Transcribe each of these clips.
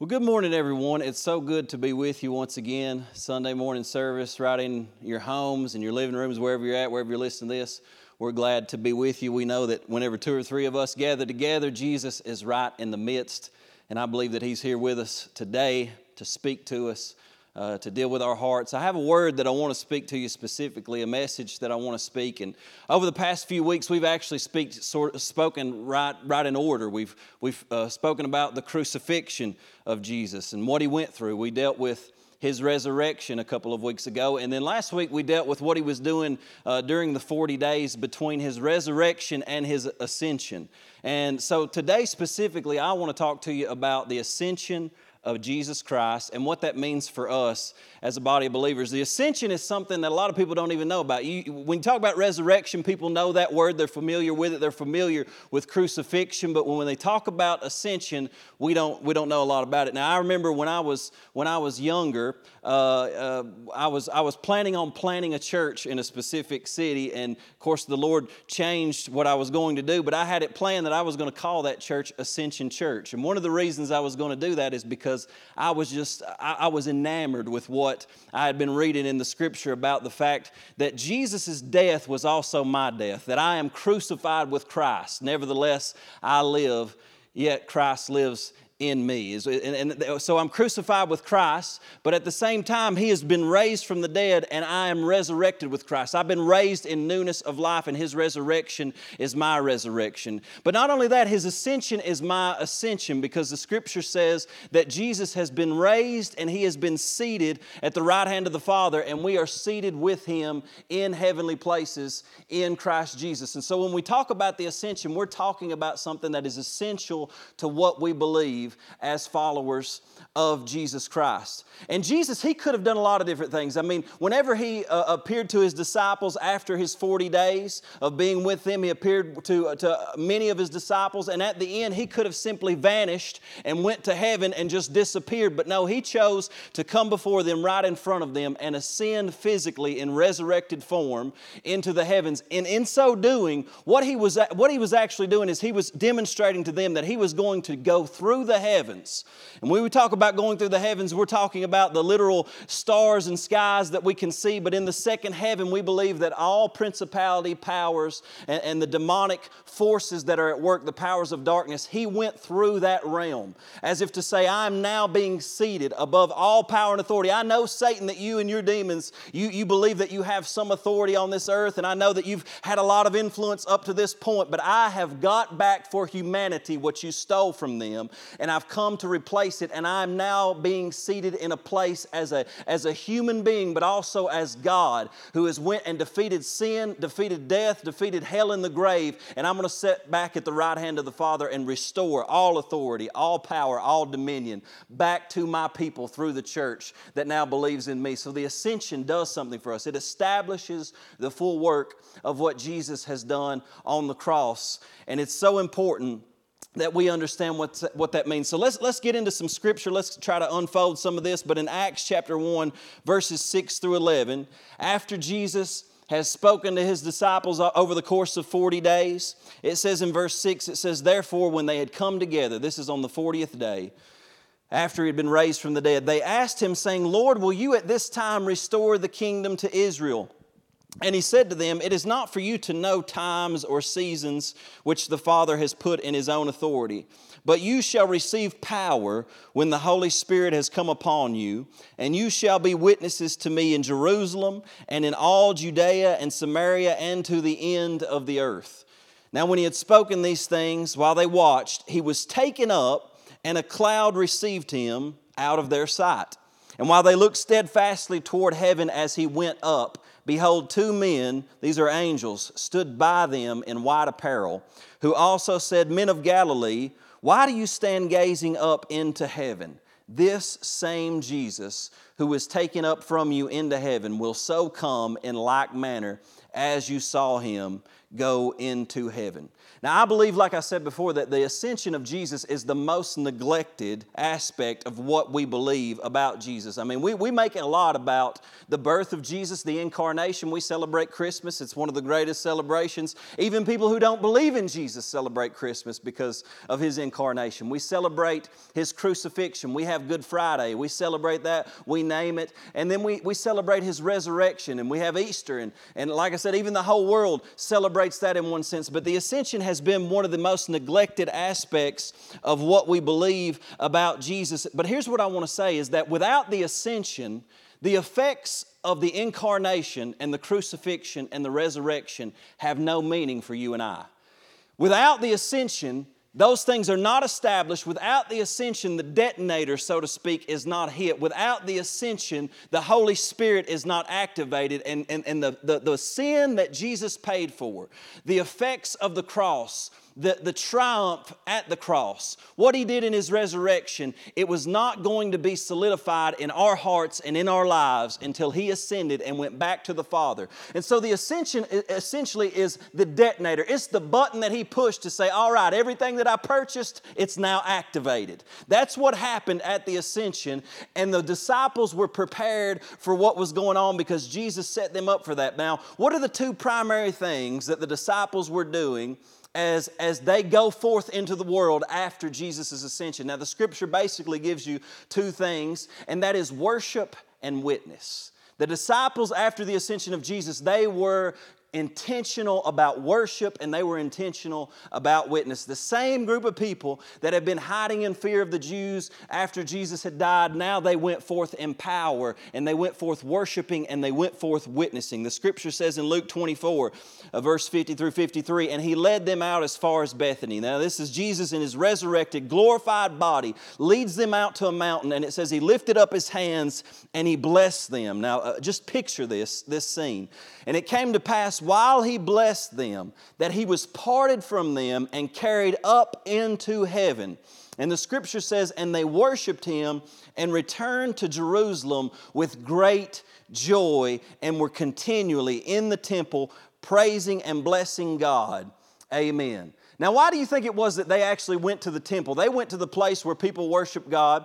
Well, good morning, everyone. It's so good to be with you once again. Sunday morning service, right in your homes and your living rooms, wherever you're at, wherever you're listening to this. We're glad to be with you. We know that whenever two or three of us gather together, Jesus is right in the midst. And I believe that He's here with us today to speak to us, uh, to deal with our hearts. I have a word that I want to speak to you specifically, a message that I want to speak. And over the past few weeks, we've actually speak, sort of spoken right, right in order. We've, we've uh, spoken about the crucifixion of Jesus and what he went through. We dealt with his resurrection a couple of weeks ago. And then last week we dealt with what he was doing uh, during the 40 days between his resurrection and his ascension. And so today specifically, I want to talk to you about the ascension of Jesus Christ and what that means for us as a body of believers. The ascension is something that a lot of people don't even know about. You, when you talk about resurrection, people know that word, they're familiar with it, they're familiar with crucifixion, but when they talk about ascension, we don't, we don't know a lot about it. Now, I remember when I was, when I was younger, uh, uh, I, was, I was planning on planting a church in a specific city, and of course, the Lord changed what I was going to do, but I had it planned that I was going to call that church Ascension Church. And one of the reasons I was going to do that is because I was just, I, I was enamored with what what I had been reading in the scripture about the fact that Jesus' death was also my death, that I am crucified with Christ. Nevertheless, I live, yet Christ lives in me. And so I'm crucified with Christ, but at the same time, He has been raised from the dead, and I am resurrected with Christ. I've been raised in newness of life, and His resurrection is my resurrection. But not only that, His ascension is my ascension because the scripture says that Jesus has been raised and He has been seated at the right hand of the Father, and we are seated with Him in heavenly places in Christ Jesus. And so when we talk about the ascension, we're talking about something that is essential to what we believe as followers of Jesus Christ. And Jesus, he could have done a lot of different things. I mean, whenever he uh, appeared to his disciples after his 40 days of being with them, he appeared to, to many of his disciples, and at the end, he could have simply vanished and went to heaven and just disappeared. But no, he chose to come before them right in front of them and ascend physically in resurrected form into the heavens. And in so doing, what he was, what he was actually doing is he was demonstrating to them that he was going to go through the heavens. And when we talk about going through the heavens, we're talking about the literal stars and skies that we can see. But in the second heaven, we believe that all principality, powers, and, and the demonic forces that are at work, the powers of darkness, he went through that realm as if to say, I'm now being seated above all power and authority. I know, Satan, that you and your demons, you, you believe that you have some authority on this earth, and I know that you've had a lot of influence up to this point, but I have got back for humanity what you stole from them, and I've come to replace it, and I'm now being seated in a place as a, as a human being, but also as God, who has went and defeated sin, defeated death, defeated hell in the grave, and I'm going to sit back at the right hand of the Father and restore all authority, all power, all dominion back to my people through the church that now believes in me. So the ascension does something for us. It establishes the full work of what Jesus has done on the cross, and it's so important that we understand what, what that means. So let's, let's get into some scripture. Let's try to unfold some of this. But in Acts chapter 1, verses 6 through 11, after Jesus has spoken to his disciples over the course of 40 days, it says in verse 6, it says, Therefore, when they had come together, this is on the 40th day, after he had been raised from the dead, they asked him, saying, Lord, will you at this time restore the kingdom to Israel? And he said to them, It is not for you to know times or seasons which the Father has put in his own authority, but you shall receive power when the Holy Spirit has come upon you, and you shall be witnesses to me in Jerusalem and in all Judea and Samaria and to the end of the earth. Now, when he had spoken these things while they watched, he was taken up, and a cloud received him out of their sight. And while they looked steadfastly toward heaven as he went up, Behold, two men, these are angels, stood by them in white apparel, who also said, Men of Galilee, why do you stand gazing up into heaven? This same Jesus, who was taken up from you into heaven will so come in like manner as you saw him go into heaven. Now, I believe, like I said before, that the ascension of Jesus is the most neglected aspect of what we believe about Jesus. I mean, we, we make a lot about the birth of Jesus, the incarnation. We celebrate Christmas, it's one of the greatest celebrations. Even people who don't believe in Jesus celebrate Christmas because of his incarnation. We celebrate his crucifixion. We have Good Friday. We celebrate that, we name it. And then we, we celebrate his resurrection, and we have Easter. And, and like I said, even the whole world celebrates that in one sense. But the ascension has has been one of the most neglected aspects of what we believe about Jesus. But here's what I want to say is that without the ascension, the effects of the incarnation and the crucifixion and the resurrection have no meaning for you and I. Without the ascension, those things are not established. Without the ascension, the detonator, so to speak, is not hit. Without the ascension, the Holy Spirit is not activated. And, and, and the, the, the sin that Jesus paid for, the effects of the cross, the, the triumph at the cross, what he did in his resurrection, it was not going to be solidified in our hearts and in our lives until he ascended and went back to the Father. And so the ascension essentially is the detonator. It's the button that he pushed to say, all right, everything that I purchased, it's now activated. That's what happened at the ascension. And the disciples were prepared for what was going on because Jesus set them up for that. Now, what are the two primary things that the disciples were doing? As, as they go forth into the world after Jesus' ascension. Now, the scripture basically gives you two things, and that is worship and witness. The disciples, after the ascension of Jesus, they were intentional about worship and they were intentional about witness. The same group of people that had been hiding in fear of the Jews after Jesus had died, now they went forth in power and they went forth worshiping and they went forth witnessing. The scripture says in Luke 24, uh, verse 50 through 53, and he led them out as far as Bethany. Now, this is Jesus in his resurrected, glorified body, leads them out to a mountain, and it says he lifted up his hands and he blessed them. Now, uh, just picture this, this scene. And it came to pass while he blessed them that he was parted from them and carried up into heaven. And the scripture says, And they worshiped him and returned to Jerusalem with great joy and were continually in the temple praising and blessing God. Amen. Now, why do you think it was that they actually went to the temple? They went to the place where people worship God.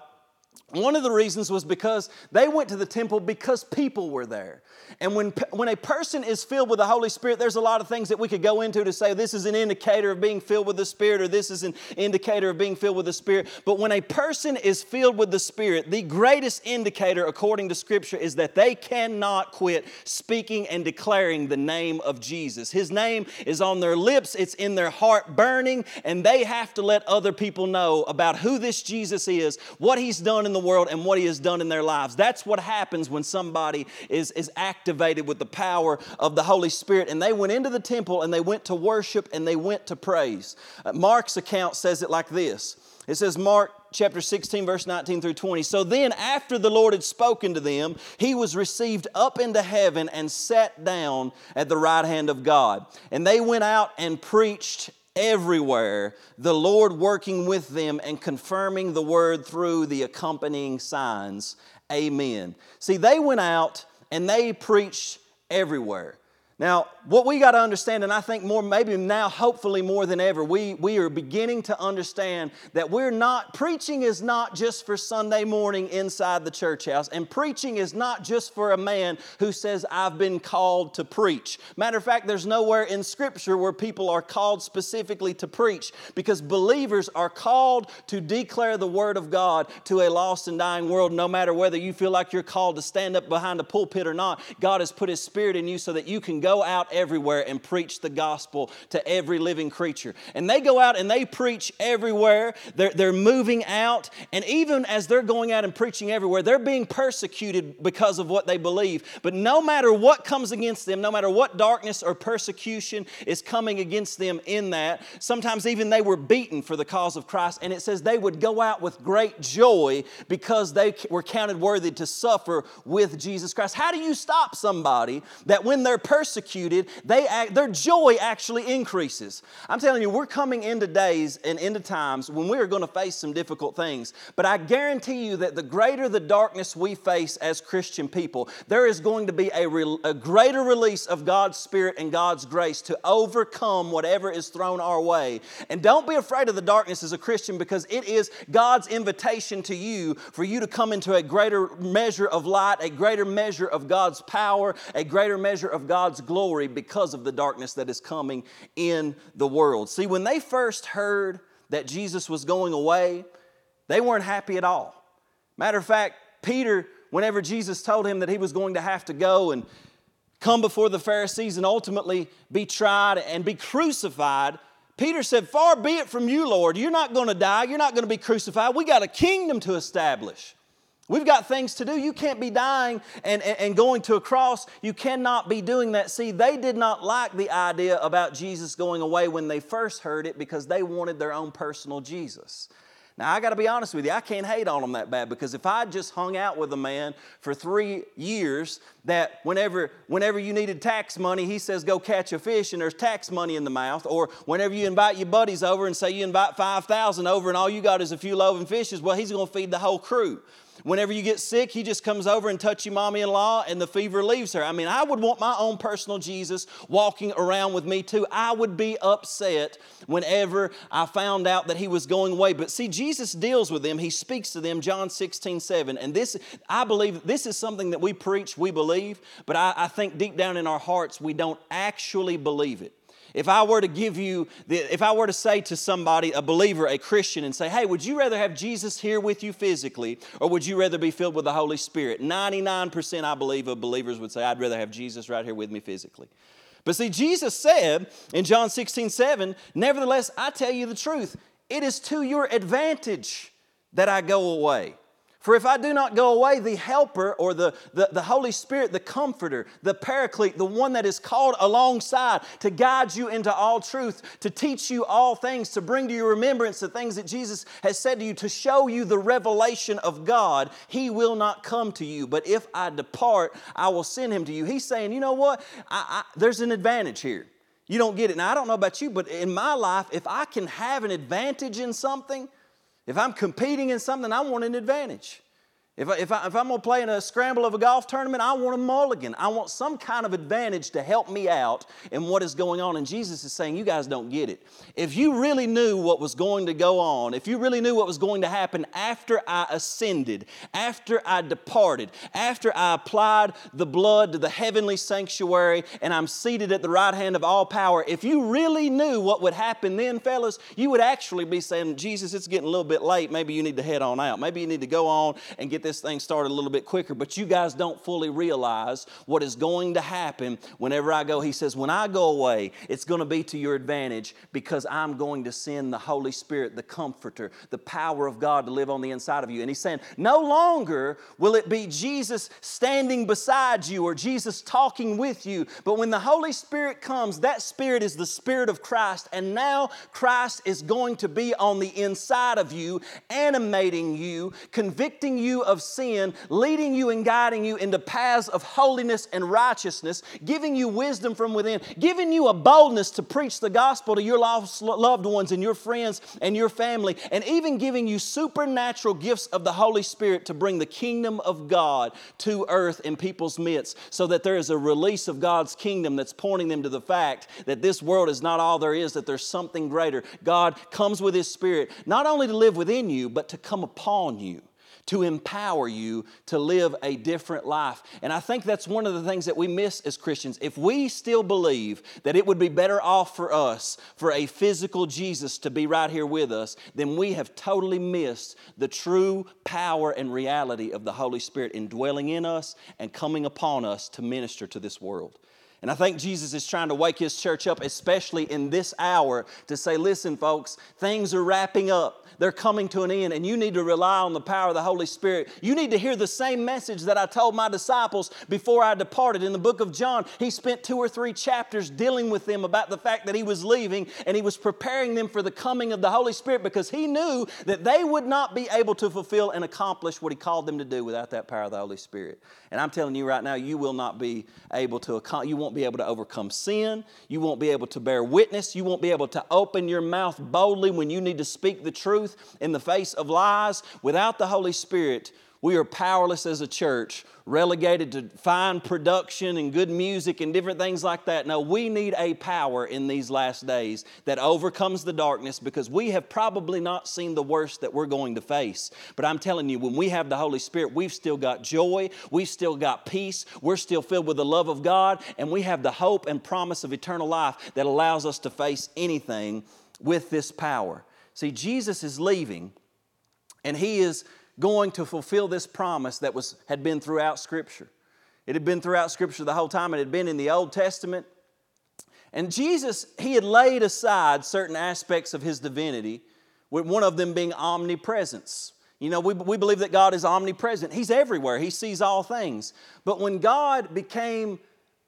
One of the reasons was because they went to the temple because people were there. And when, when a person is filled with the Holy Spirit, there's a lot of things that we could go into to say this is an indicator of being filled with the Spirit or this is an indicator of being filled with the Spirit. But when a person is filled with the Spirit, the greatest indicator, according to Scripture, is that they cannot quit speaking and declaring the name of Jesus. His name is on their lips, it's in their heart burning, and they have to let other people know about who this Jesus is, what He's done in the world, and what He has done in their lives. That's what happens when somebody is, is activated with the power of the Holy Spirit. And they went into the temple and they went to worship and they went to praise. Uh, Mark's account says it like this it says, Mark chapter 16, verse 19 through 20. So then, after the Lord had spoken to them, he was received up into heaven and sat down at the right hand of God. And they went out and preached everywhere, the Lord working with them and confirming the word through the accompanying signs. Amen. See, they went out and they preached everywhere. Now, what we got to understand, and I think more, maybe now, hopefully more than ever, we, we are beginning to understand that we're not, preaching is not just for Sunday morning inside the church house, and preaching is not just for a man who says, I've been called to preach. Matter of fact, there's nowhere in Scripture where people are called specifically to preach, because believers are called to declare the Word of God to a lost and dying world, no matter whether you feel like you're called to stand up behind a pulpit or not. God has put His Spirit in you so that you can go go out everywhere and preach the gospel to every living creature. And they go out and they preach everywhere. They're, they're moving out. And even as they're going out and preaching everywhere, they're being persecuted because of what they believe. But no matter what comes against them, no matter what darkness or persecution is coming against them in that, sometimes even they were beaten for the cause of Christ. And it says they would go out with great joy because they were counted worthy to suffer with Jesus Christ. How do you stop somebody that when they're persecuted, persecuted, they act, their joy actually increases. I'm telling you, we're coming into days and into times when we are going to face some difficult things. But I guarantee you that the greater the darkness we face as Christian people, there is going to be a, re, a greater release of God's Spirit and God's grace to overcome whatever is thrown our way. And don't be afraid of the darkness as a Christian because it is God's invitation to you for you to come into a greater measure of light, a greater measure of God's power, a greater measure of God's glory because of the darkness that is coming in the world. See, when they first heard that Jesus was going away, they weren't happy at all. Matter of fact, Peter, whenever Jesus told him that he was going to have to go and come before the Pharisees and ultimately be tried and be crucified, Peter said, Far be it from you, Lord. You're not going to die. You're not going to be crucified. We got a kingdom to establish. We've got things to do. You can't be dying and, and, and, going to a cross. You cannot be doing that. See, they did not like the idea about Jesus going away when they first heard it because they wanted their own personal Jesus. Now, I got to be honest with you, I can't hate on them that bad because if I just hung out with a man for three years that whenever, whenever you needed tax money, he says, go catch a fish and there's tax money in the mouth, or whenever you invite your buddies over and say you invite 5,000 over and all you got is a few loaves and fishes, well, he's going to feed the whole crew. Whenever you get sick, he just comes over and touch your mommy in law and the fever leaves her. I mean, I would want my own personal Jesus walking around with me too. I would be upset whenever I found out that he was going away. But see, Jesus deals with them, he speaks to them, John 16, 7. And this, I believe, this is something that we preach, we believe, but I, I think deep down in our hearts, we don't actually believe it. If I were to give you, the, if I were to say to somebody, a believer, a Christian, and say, hey, would you rather have Jesus here with you physically, or would you rather be filled with the Holy Spirit? 99% I believe of believers would say, I'd rather have Jesus right here with me physically. But see, Jesus said in John 16, 7, nevertheless, I tell you the truth, it is to your advantage that I go away. For if I do not go away, the helper or the, the, the, Holy Spirit, the comforter, the paraclete, the one that is called alongside to guide you into all truth, to teach you all things, to bring to your remembrance the things that Jesus has said to you, to show you the revelation of God, he will not come to you. But if I depart, I will send him to you. He's saying, you know what? I, I, there's an advantage here. You don't get it. Now, I don't know about you, but in my life, if I can have an advantage in something, if I'm competing in something, I want an advantage. If, I, if, I, if I'm going to play in a scramble of a golf tournament, I want a mulligan. I want some kind of advantage to help me out in what is going on. And Jesus is saying, You guys don't get it. If you really knew what was going to go on, if you really knew what was going to happen after I ascended, after I departed, after I applied the blood to the heavenly sanctuary and I'm seated at the right hand of all power, if you really knew what would happen then, fellas, you would actually be saying, Jesus, it's getting a little bit late. Maybe you need to head on out. Maybe you need to go on and get this this thing started a little bit quicker, but you guys don't fully realize what is going to happen whenever I go. He says, When I go away, it's going to be to your advantage because I'm going to send the Holy Spirit, the Comforter, the power of God to live on the inside of you. And he's saying, No longer will it be Jesus standing beside you or Jesus talking with you, but when the Holy Spirit comes, that Spirit is the Spirit of Christ, and now Christ is going to be on the inside of you, animating you, convicting you of sin, leading you and guiding you into paths of holiness and righteousness, giving you wisdom from within, giving you a boldness to preach the gospel to your lost loved ones and your friends and your family, and even giving you supernatural gifts of the Holy Spirit to bring the kingdom of God to earth in people's midst so that there is a release of God's kingdom that's pointing them to the fact that this world is not all there is, that there's something greater. God comes with His Spirit not only to live within you, but to come upon you to empower you to live a different life. And I think that's one of the things that we miss as Christians. If we still believe that it would be better off for us for a physical Jesus to be right here with us, then we have totally missed the true power and reality of the Holy Spirit indwelling in us and coming upon us to minister to this world. And I think Jesus is trying to wake his church up, especially in this hour, to say, listen, folks, things are wrapping up. They're coming to an end, and you need to rely on the power of the Holy Spirit. You need to hear the same message that I told my disciples before I departed. In the book of John, he spent two or three chapters dealing with them about the fact that he was leaving, and he was preparing them for the coming of the Holy Spirit because he knew that they would not be able to fulfill and accomplish what he called them to do without that power of the Holy Spirit. And I'm telling you right now, you will not be able to, you won't won't be able to overcome sin. You won't be able to bear witness. You won't be able to open your mouth boldly when you need to speak the truth in the face of lies. Without the Holy Spirit, we are powerless as a church, relegated to fine production and good music and different things like that. No, we need a power in these last days that overcomes the darkness because we have probably not seen the worst that we're going to face. But I'm telling you, when we have the Holy Spirit, we've still got joy, we've still got peace, we're still filled with the love of God, and we have the hope and promise of eternal life that allows us to face anything with this power. See, Jesus is leaving, and He is going to fulfill this promise that was, had been throughout Scripture. It had been throughout Scripture the whole time, it had been in the Old Testament. And Jesus, he had laid aside certain aspects of his divinity, with one of them being omnipresence. You know, we, we believe that God is omnipresent. He's everywhere, He sees all things. But when God became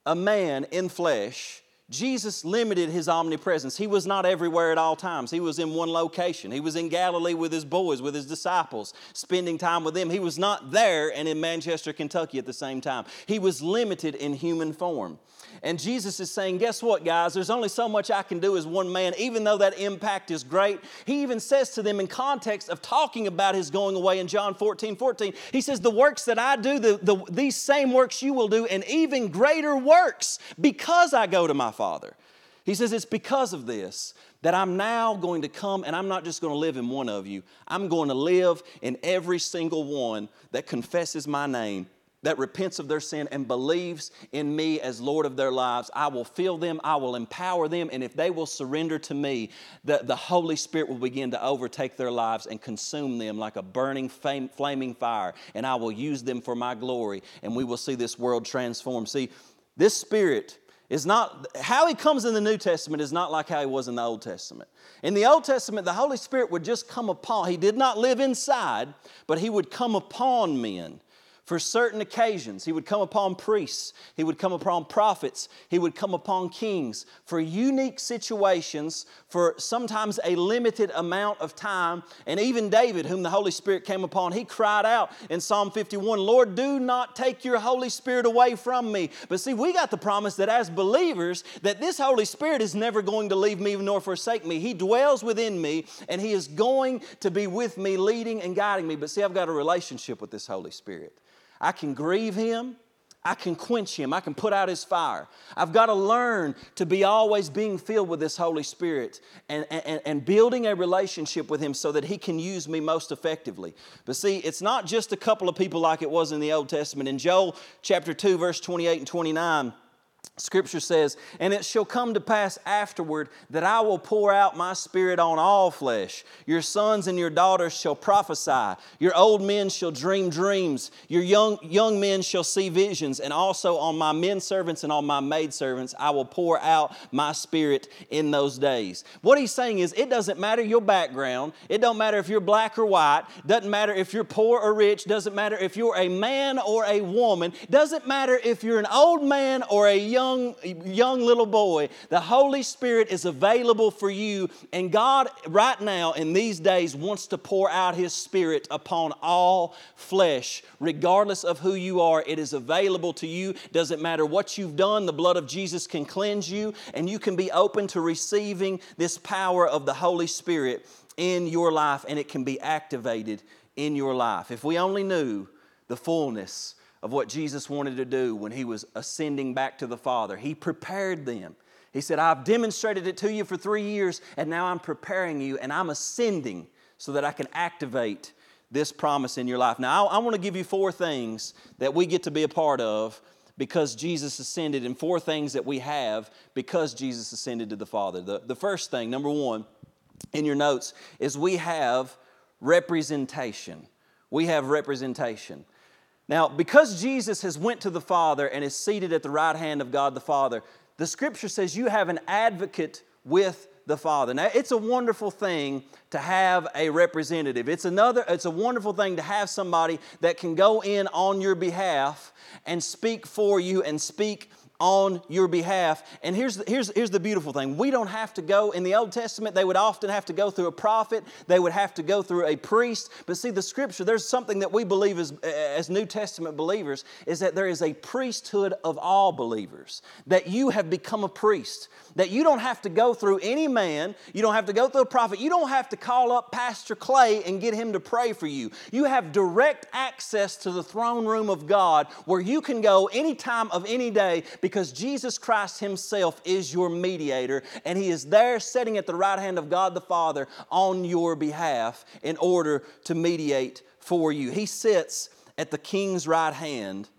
a man in flesh, Jesus limited his omnipresence. He was not everywhere at all times. He was in one location. He was in Galilee with his boys, with his disciples, spending time with them. He was not there and in Manchester, Kentucky at the same time. He was limited in human form. And Jesus is saying, Guess what, guys? There's only so much I can do as one man, even though that impact is great. He even says to them in context of talking about his going away in John 14 14, he says, The works that I do, the, the, these same works you will do, and even greater works because I go to my Father. He says, It's because of this that I'm now going to come and I'm not just going to live in one of you, I'm going to live in every single one that confesses my name that repents of their sin and believes in me as Lord of their lives, I will fill them, I will empower them, and if they will surrender to me, the, the Holy Spirit will begin to overtake their lives and consume them like a burning, fame, flaming fire, and I will use them for my glory, and we will see this world transformed. See, this Spirit is not, how He comes in the New Testament is not like how He was in the Old Testament. In the Old Testament, the Holy Spirit would just come upon, He did not live inside, but He would come upon men for certain occasions. He would come upon priests, he would come upon prophets, he would come upon kings for unique situations, for sometimes a limited amount of time. And even David, whom the Holy Spirit came upon, he cried out in Psalm 51 Lord, do not take your Holy Spirit away from me. But see, we got the promise that as believers, that this Holy Spirit is never going to leave me nor forsake me. He dwells within me and he is going to be with me, leading and guiding me. But see, I've got a relationship with this Holy Spirit. I can grieve him. I can quench him. I can put out his fire. I've got to learn to be always being filled with this Holy Spirit and, and, and building a relationship with him so that he can use me most effectively. But see, it's not just a couple of people like it was in the Old Testament. In Joel chapter 2, verse 28 and 29, Scripture says, And it shall come to pass afterward that I will pour out my spirit on all flesh. Your sons and your daughters shall prophesy. Your old men shall dream dreams. Your young, young men shall see visions. And also on my men servants and on my maid servants I will pour out my spirit in those days. What he's saying is, it doesn't matter your background. It don't matter if you're black or white. Doesn't matter if you're poor or rich. Doesn't matter if you're a man or a woman. Doesn't matter if you're an old man or a young, young little boy, the Holy Spirit is available for you. And God, right now, in these days, wants to pour out His Spirit upon all flesh. Regardless of who you are, it is available to you. Doesn't matter what you've done, the blood of Jesus can cleanse you, and you can be open to receiving this power of the Holy Spirit in your life, and it can be activated in your life. If we only knew the fullness of what Jesus wanted to do when he was ascending back to the Father. He prepared them. He said, I've demonstrated it to you for three years, and now I'm preparing you, and I'm ascending so that I can activate this promise in your life. Now, I, I want to give you four things that we get to be a part of because Jesus ascended, and four things that we have because Jesus ascended to the Father. The, the first thing, number one, in your notes, is we have representation. We have representation. Now, because Jesus has went to the Father and is seated at the right hand of God the Father, the scripture says you have an advocate with the Father. Now, it's a wonderful thing to have a representative. It's another it's a wonderful thing to have somebody that can go in on your behalf and speak for you and speak on your behalf. And here's, here's, here's the beautiful thing we don't have to go, in the Old Testament, they would often have to go through a prophet, they would have to go through a priest. But see, the scripture, there's something that we believe as, as New Testament believers is that there is a priesthood of all believers, that you have become a priest that you don't have to go through any man, you don't have to go through a prophet, you don't have to call up Pastor Clay and get him to pray for you. You have direct access to the throne room of God where you can go any time of any day because Jesus Christ Himself is your mediator and He is there sitting at the right hand of God the Father on your behalf in order to mediate for you. He sits at the king's right hand,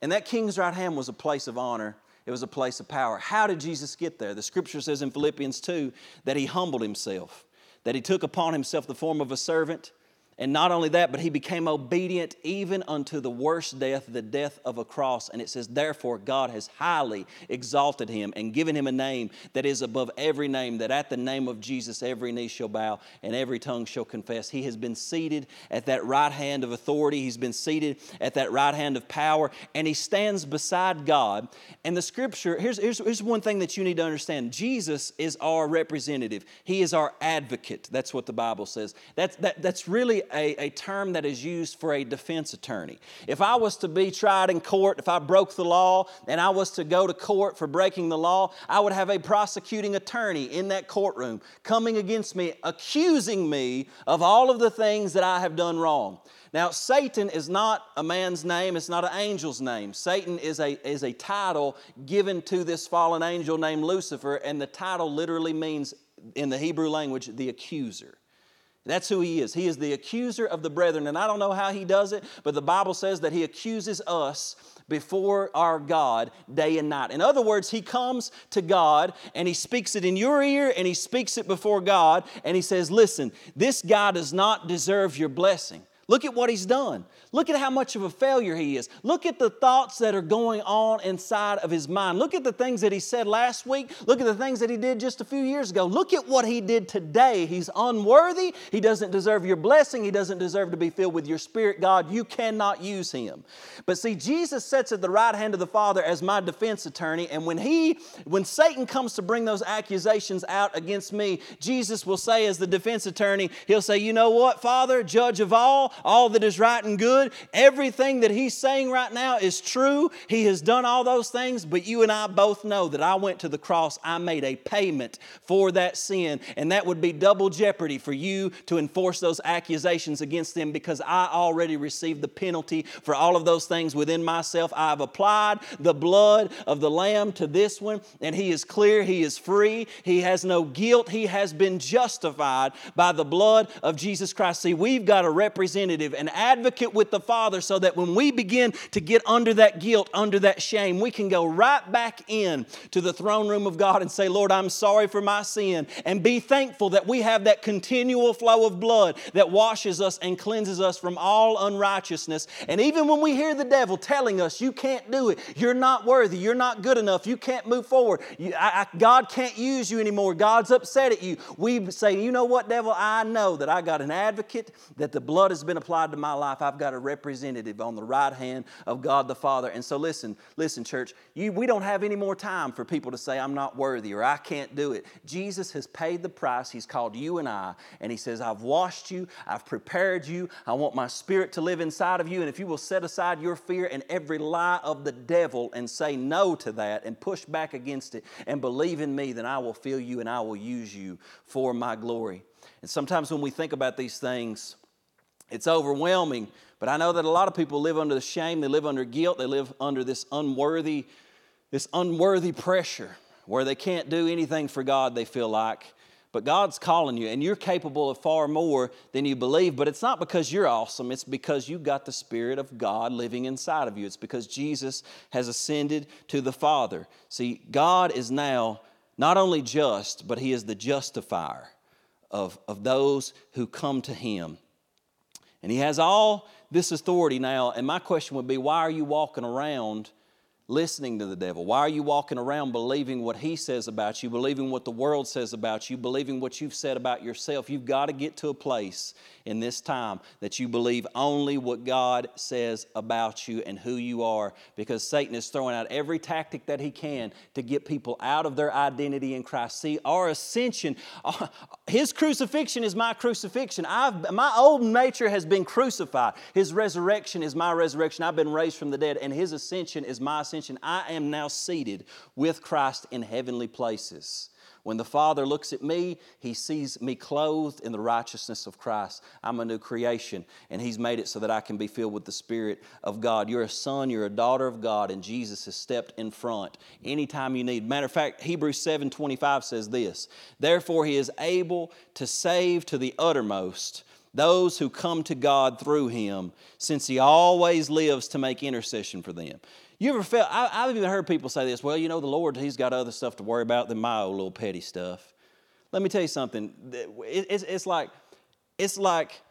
and that king's right hand was a place of honor it was a place of power. How did Jesus get there? The scripture says in Philippians 2 that he humbled himself, that he took upon himself the form of a servant and not only that, but he became obedient even unto the worst death, the death of a cross. And it says, Therefore, God has highly exalted him and given him a name that is above every name, that at the name of Jesus every knee shall bow and every tongue shall confess. He has been seated at that right hand of authority, he's been seated at that right hand of power, and he stands beside God. And the scripture, here's, here's, here's one thing that you need to understand Jesus is our representative, he is our advocate. That's what the Bible says. That's, that, that's really a, a term that is used for a defense attorney. If I was to be tried in court, if I broke the law and I was to go to court for breaking the law, I would have a prosecuting attorney in that courtroom coming against me, accusing me of all of the things that I have done wrong. Now, Satan is not a man's name, it's not an angel's name. Satan is a, is a title given to this fallen angel named Lucifer, and the title literally means, in the Hebrew language, the accuser. That's who he is. He is the accuser of the brethren. And I don't know how he does it, but the Bible says that he accuses us before our God day and night. In other words, he comes to God and he speaks it in your ear and he speaks it before God and he says, Listen, this guy does not deserve your blessing. Look at what he's done. Look at how much of a failure he is. Look at the thoughts that are going on inside of his mind. Look at the things that he said last week. Look at the things that he did just a few years ago. Look at what he did today. He's unworthy. He doesn't deserve your blessing. He doesn't deserve to be filled with your spirit, God. You cannot use him. But see, Jesus sits at the right hand of the Father as my defense attorney, and when he when Satan comes to bring those accusations out against me, Jesus will say as the defense attorney, he'll say, "You know what, Father, judge of all, all that is right and good. Everything that he's saying right now is true. He has done all those things, but you and I both know that I went to the cross. I made a payment for that sin, and that would be double jeopardy for you to enforce those accusations against them because I already received the penalty for all of those things within myself. I've applied the blood of the Lamb to this one, and he is clear, he is free, he has no guilt, he has been justified by the blood of Jesus Christ. See, we've got to representative representative, an advocate with the Father, so that when we begin to get under that guilt, under that shame, we can go right back in to the throne room of God and say, Lord, I'm sorry for my sin, and be thankful that we have that continual flow of blood that washes us and cleanses us from all unrighteousness. And even when we hear the devil telling us, you can't do it, you're not worthy, you're not good enough, you can't move forward, you, I, I, God can't use you anymore, God's upset at you, we say, you know what, devil, I know that I got an advocate, that the blood has been applied to my life, I've got a representative on the right hand of God the Father. And so listen, listen, church, you, we don't have any more time for people to say, I'm not worthy or I can't do it. Jesus has paid the price. He's called you and I, and He says, I've washed you, I've prepared you, I want my spirit to live inside of you. And if you will set aside your fear and every lie of the devil and say no to that and push back against it and believe in me, then I will fill you and I will use you for my glory. And sometimes when we think about these things, it's overwhelming, but I know that a lot of people live under the shame, they live under guilt, they live under this unworthy, this unworthy pressure where they can't do anything for God, they feel like. But God's calling you, and you're capable of far more than you believe. But it's not because you're awesome, it's because you've got the Spirit of God living inside of you. It's because Jesus has ascended to the Father. See, God is now not only just, but He is the justifier of, of those who come to Him. And he has all this authority now. And my question would be why are you walking around listening to the devil? Why are you walking around believing what he says about you, believing what the world says about you, believing what you've said about yourself? You've got to get to a place in this time that you believe only what God says about you and who you are because Satan is throwing out every tactic that he can to get people out of their identity in Christ. See, our ascension, his crucifixion is my crucifixion. I've, my old nature has been crucified. His resurrection is my resurrection. I've been raised from the dead, and his ascension is my ascension I am now seated with Christ in heavenly places. When the Father looks at me, He sees me clothed in the righteousness of Christ. I'm a new creation, and He's made it so that I can be filled with the Spirit of God. You're a son, you're a daughter of God, and Jesus has stepped in front anytime you need. Matter of fact, Hebrews 7 25 says this Therefore, He is able to save to the uttermost those who come to God through Him, since He always lives to make intercession for them. You ever felt, I, have even heard people say this, well, you know, the Lord, He's got other stuff to worry about than my old little petty stuff. Let me tell you something. It's, it's like, it's like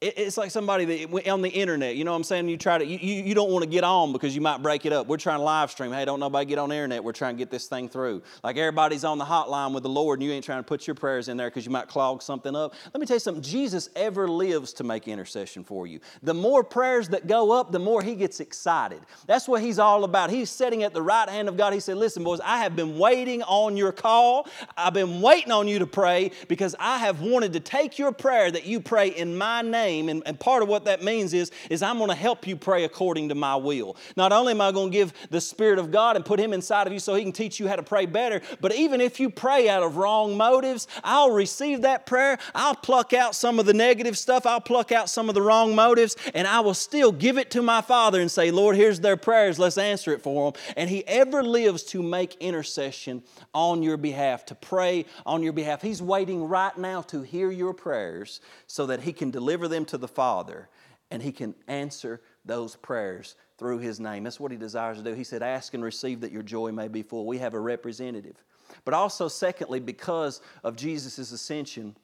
it's like somebody that on the internet, you know what I'm saying? You try to, you, you don't want to get on because you might break it up. We're trying to live stream. Hey, don't nobody get on the internet. We're trying to get this thing through. Like everybody's on the hotline with the Lord and you ain't trying to put your prayers in there because you might clog something up. Let me tell you something. Jesus ever lives to make intercession for you. The more prayers that go up, the more he gets excited. That's what he's all about. He's sitting at the right hand of God. He said, Listen, boys, I have been waiting on your call. I've been waiting on you to pray because I have wanted to take your prayer that you pray in my name And, and part of what that means is, is I'm going to help you pray according to my will. Not only am I going to give the Spirit of God and put Him inside of you so He can teach you how to pray better, but even if you pray out of wrong motives, I'll receive that prayer. I'll pluck out some of the negative stuff. I'll pluck out some of the wrong motives, and I will still give it to my Father and say, Lord, here's their prayers. Let's answer it for them. And He ever lives to make intercession on your behalf, to pray on your behalf. He's waiting right now to hear your prayers so that He can deliver them to the Father and He can answer those prayers through His name. That's what He desires to do. He said, Ask and receive that your joy may be full. We have a representative. But also, secondly, because of Jesus' ascension,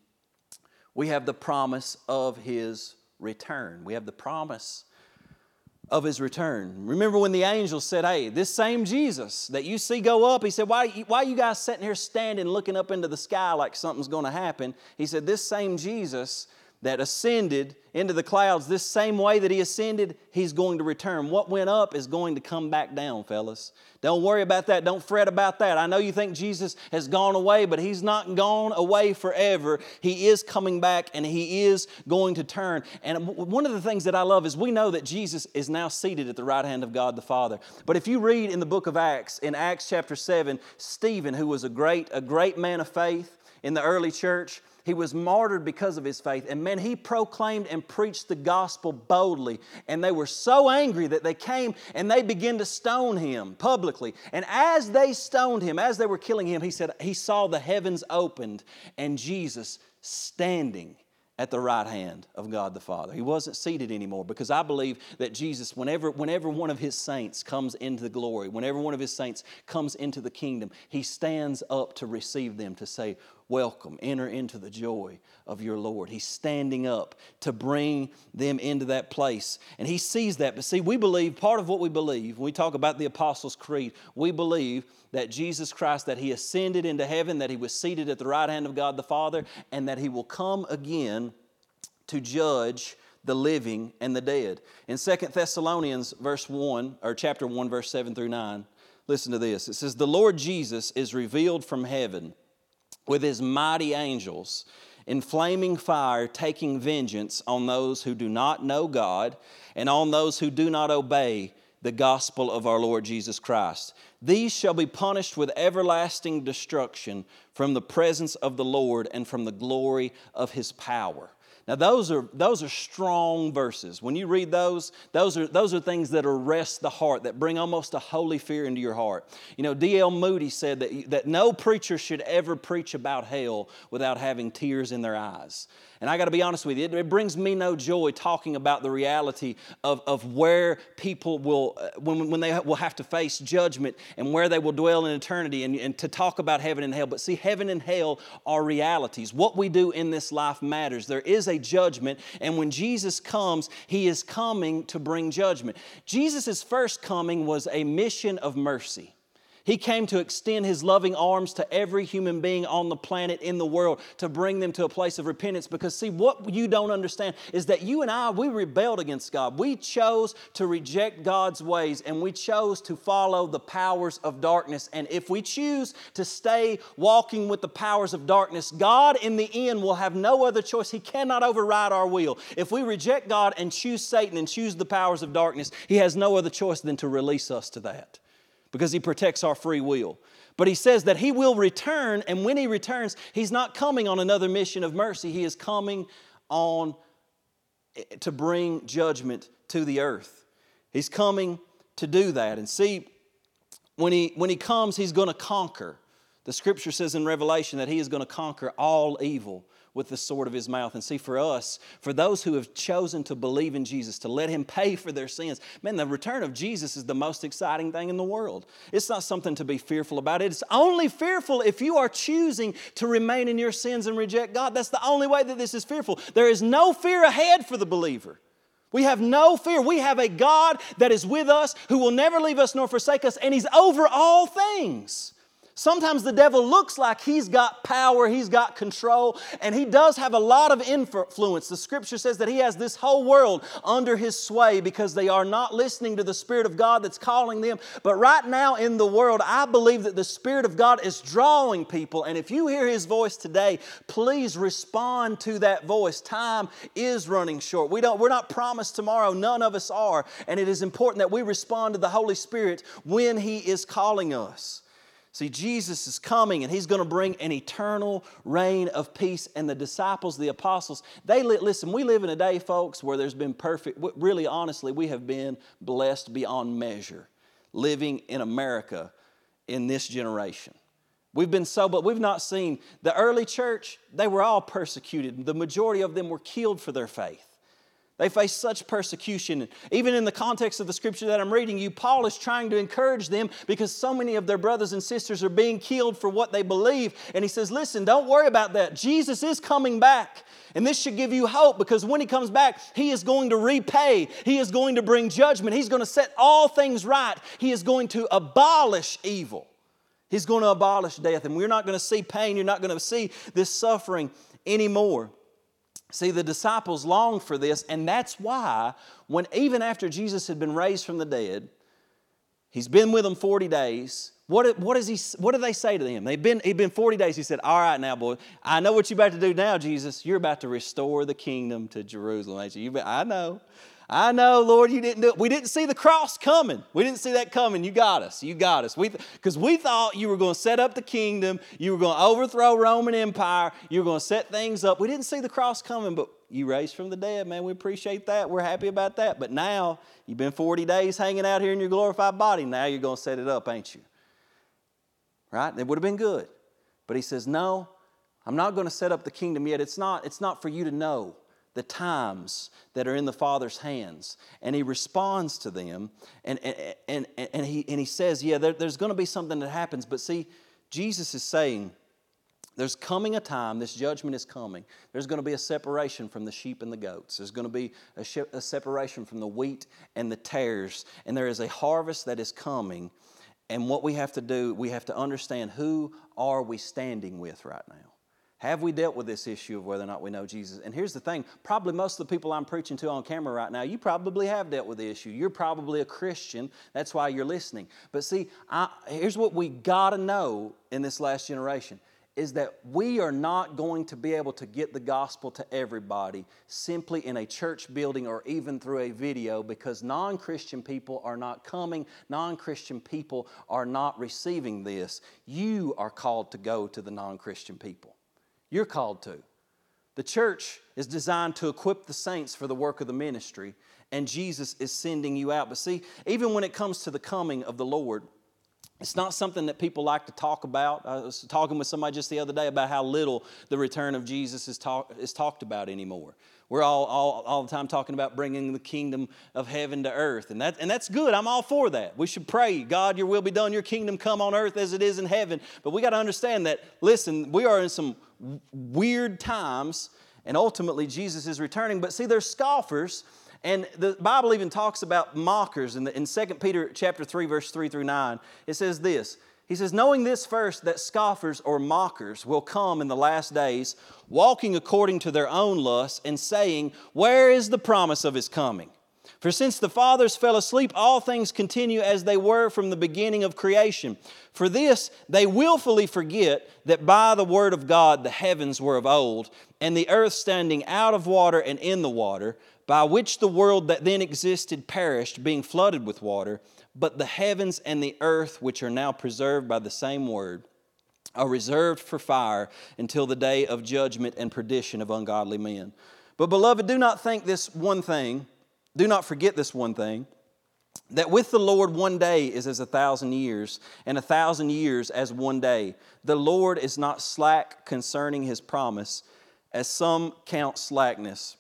we have the promise of His return. We have the promise of his return. Remember when the angel said, Hey, this same Jesus that you see go up, he said, Why, why you guys sitting here standing looking up into the sky like something's going to happen? He said, This same Jesus that ascended into the clouds, this same way that he ascended, he's going to return. What went up is going to come back down, fellas. Don't worry about that. Don't fret about that. I know you think Jesus has gone away, but he's not gone away forever. He is coming back and he is going to turn. And one of the things that I love is we know that Jesus is now seated at the right hand of God the Father. But if you read in the book of Acts, in Acts chapter 7, Stephen, who was a great, a great man of faith in the early church, he was martyred because of his faith. And man, he proclaimed and preached the gospel boldly. And they were so angry that they came and they began to stone him publicly. And as they stoned him, as they were killing him, he said he saw the heavens opened and Jesus standing at the right hand of God the Father. He wasn't seated anymore because I believe that Jesus, whenever, whenever one of his saints comes into the glory, whenever one of his saints comes into the kingdom, he stands up to receive them, to say, Welcome, enter into the joy of your Lord. He's standing up to bring them into that place. And he sees that. But see, we believe, part of what we believe, when we talk about the Apostles' Creed, we believe that Jesus Christ, that He ascended into heaven, that He was seated at the right hand of God the Father, and that He will come again to judge the living and the dead. In Second Thessalonians verse 1 or chapter 1 verse 7 through 9, listen to this. It says the Lord Jesus is revealed from heaven with his mighty angels in flaming fire taking vengeance on those who do not know God and on those who do not obey the gospel of our Lord Jesus Christ. These shall be punished with everlasting destruction from the presence of the Lord and from the glory of his power. Now, those are, those are strong verses. When you read those, those are, those are things that arrest the heart, that bring almost a holy fear into your heart. You know, D.L. Moody said that, that no preacher should ever preach about hell without having tears in their eyes. And I got to be honest with you, it, it, brings me no joy talking about the reality of, of where people will, uh, when, when they will have to face judgment and where they will dwell in eternity and, and to talk about heaven and hell. But see, heaven and hell are realities. What we do in this life matters. There is a judgment. And when Jesus comes, he is coming to bring judgment. Jesus' first coming was a mission of mercy. He came to extend His loving arms to every human being on the planet, in the world, to bring them to a place of repentance. Because, see, what you don't understand is that you and I, we rebelled against God. We chose to reject God's ways and we chose to follow the powers of darkness. And if we choose to stay walking with the powers of darkness, God in the end will have no other choice. He cannot override our will. If we reject God and choose Satan and choose the powers of darkness, He has no other choice than to release us to that because He protects our free will. But He says that He will return, and when He returns, He's not coming on another mission of mercy. He is coming on to bring judgment to the earth. He's coming to do that. And see, when He, when he comes, He's going to conquer. The scripture says in Revelation that He is going to conquer all evil with the sword of his mouth. And see, for us, for those who have chosen to believe in Jesus, to let him pay for their sins, man, the return of Jesus is the most exciting thing in the world. It's not something to be fearful about. It's only fearful if you are choosing to remain in your sins and reject God. That's the only way that this is fearful. There is no fear ahead for the believer. We have no fear. We have a God that is with us, who will never leave us nor forsake us, and He's over all things. Sometimes the devil looks like he's got power, he's got control, and he does have a lot of influence. The scripture says that he has this whole world under his sway because they are not listening to the Spirit of God that's calling them. But right now in the world, I believe that the Spirit of God is drawing people. And if you hear his voice today, please respond to that voice. Time is running short. We don't, we're not promised tomorrow, none of us are. And it is important that we respond to the Holy Spirit when he is calling us. See, Jesus is coming and he's going to bring an eternal reign of peace. And the disciples, the apostles, they listen, we live in a day, folks, where there's been perfect, really honestly, we have been blessed beyond measure living in America in this generation. We've been so, but we've not seen the early church, they were all persecuted. The majority of them were killed for their faith. They face such persecution. Even in the context of the scripture that I'm reading you, Paul is trying to encourage them because so many of their brothers and sisters are being killed for what they believe. And he says, Listen, don't worry about that. Jesus is coming back. And this should give you hope because when he comes back, he is going to repay, he is going to bring judgment, he's going to set all things right, he is going to abolish evil. He's going to abolish death, and we're not going to see pain, you're not going to see this suffering anymore. See, the disciples longed for this, and that's why, when even after Jesus had been raised from the dead, he's been with them 40 days. What, what, is he, what do they say to him? They've been, he'd been 40 days. He said, All right, now, boy, I know what you're about to do now, Jesus. You're about to restore the kingdom to Jerusalem, you? I know. I know, Lord, you didn't do it. We didn't see the cross coming. We didn't see that coming. You got us. You got us. Because we, we thought you were going to set up the kingdom. You were going to overthrow Roman Empire. You were going to set things up. We didn't see the cross coming, but you raised from the dead, man. We appreciate that. We're happy about that. But now you've been 40 days hanging out here in your glorified body. Now you're going to set it up, ain't you? Right? It would have been good. But he says, No, I'm not going to set up the kingdom yet. It's not, it's not for you to know the times that are in the Father's hands. And he responds to them and, and, and, and, he, and he says, Yeah, there, there's going to be something that happens. But see, Jesus is saying, there's coming a time, this judgment is coming. There's going to be a separation from the sheep and the goats. There's going to be a, a separation from the wheat and the tares. And there is a harvest that is coming. And what we have to do, we have to understand who are we standing with right now. Have we dealt with this issue of whether or not we know Jesus? And here's the thing probably most of the people I'm preaching to on camera right now, you probably have dealt with the issue. You're probably a Christian. That's why you're listening. But see, I, here's what we got to know in this last generation is that we are not going to be able to get the gospel to everybody simply in a church building or even through a video because non Christian people are not coming, non Christian people are not receiving this. You are called to go to the non Christian people. You're called to. The church is designed to equip the saints for the work of the ministry, and Jesus is sending you out. But see, even when it comes to the coming of the Lord, it's not something that people like to talk about. I was talking with somebody just the other day about how little the return of Jesus is, talk, is talked about anymore. We're all, all, all the time talking about bringing the kingdom of heaven to earth. And, that, and that's good. I'm all for that. We should pray, God, your will be done, your kingdom come on earth as it is in heaven. But we got to understand that, listen, we are in some weird times and ultimately Jesus is returning. But see, there's scoffers, and the Bible even talks about mockers in, the, in 2 Peter chapter 3, verse 3 through 9. It says this. He says, knowing this first, that scoffers or mockers will come in the last days, walking according to their own lusts, and saying, Where is the promise of his coming? For since the fathers fell asleep, all things continue as they were from the beginning of creation. For this they willfully forget that by the word of God the heavens were of old, and the earth standing out of water and in the water, by which the world that then existed perished, being flooded with water. But the heavens and the earth, which are now preserved by the same word, are reserved for fire until the day of judgment and perdition of ungodly men. But, beloved, do not think this one thing do not forget this one thing that with the Lord one day is as a thousand years, and a thousand years as one day. The Lord is not slack concerning his promise, as some count slackness,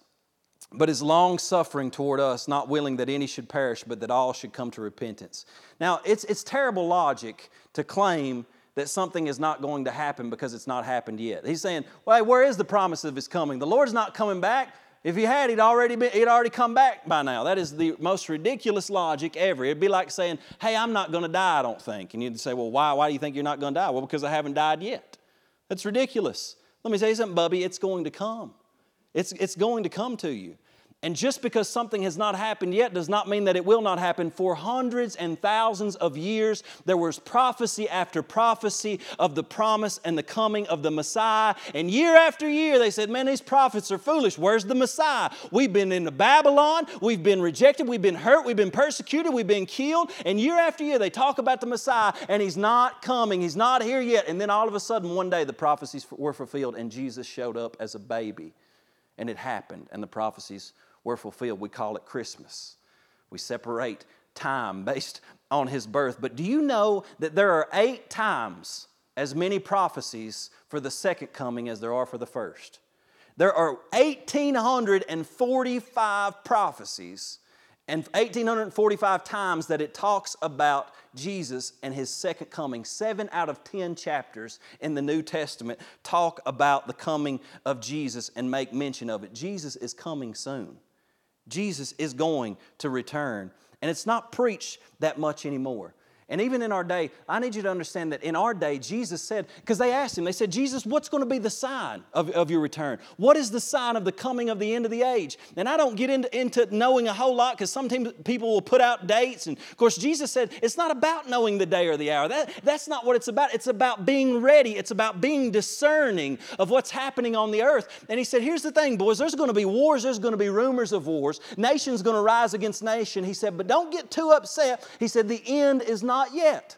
but is long suffering toward us, not willing that any should perish, but that all should come to repentance. Now, it's, it's terrible logic to claim that something is not going to happen because it's not happened yet. He's saying, well, where is the promise of his coming? The Lord's not coming back. If he had, he'd already, been, he'd already come back by now. That is the most ridiculous logic ever. It'd be like saying, hey, I'm not going to die, I don't think. And you'd say, well, why? Why do you think you're not going to die? Well, because I haven't died yet. That's ridiculous. Let me say something, Bubby. It's going to come. It's, it's going to come to you. And just because something has not happened yet does not mean that it will not happen. For hundreds and thousands of years, there was prophecy after prophecy of the promise and the coming of the Messiah. And year after year, they said, Man, these prophets are foolish. Where's the Messiah? We've been into Babylon, we've been rejected, we've been hurt, we've been persecuted, we've been killed. And year after year, they talk about the Messiah, and he's not coming, he's not here yet. And then all of a sudden, one day, the prophecies were fulfilled, and Jesus showed up as a baby. And it happened, and the prophecies were fulfilled. We call it Christmas. We separate time based on his birth. But do you know that there are eight times as many prophecies for the second coming as there are for the first? There are 1,845 prophecies and 1,845 times that it talks about Jesus and his second coming. Seven out of 10 chapters in the New Testament talk about the coming of Jesus and make mention of it. Jesus is coming soon. Jesus is going to return. And it's not preached that much anymore. And even in our day, I need you to understand that in our day, Jesus said, because they asked him, they said, Jesus, what's going to be the sign of, of your return? What is the sign of the coming of the end of the age? And I don't get into, into knowing a whole lot because sometimes people will put out dates. And of course, Jesus said, it's not about knowing the day or the hour. That, that's not what it's about. It's about being ready, it's about being discerning of what's happening on the earth. And he said, here's the thing, boys, there's going to be wars, there's going to be rumors of wars, nation's going to rise against nation. He said, but don't get too upset. He said, the end is not not yet.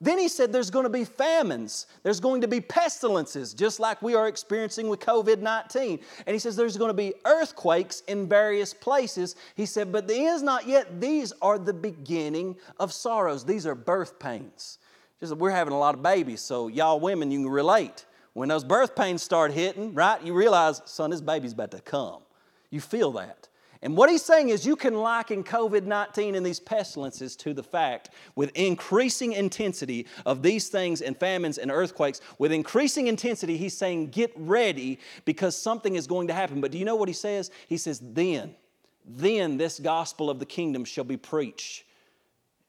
Then he said there's going to be famines, there's going to be pestilences, just like we are experiencing with COVID 19. And he says there's going to be earthquakes in various places. He said, but the end is not yet. These are the beginning of sorrows, these are birth pains. Just, we're having a lot of babies, so y'all women, you can relate. When those birth pains start hitting, right, you realize, son, this baby's about to come. You feel that. And what he's saying is you can liken COVID 19 and these pestilences to the fact with increasing intensity of these things and famines and earthquakes, with increasing intensity, he's saying get ready because something is going to happen. But do you know what he says? He says, then, then this gospel of the kingdom shall be preached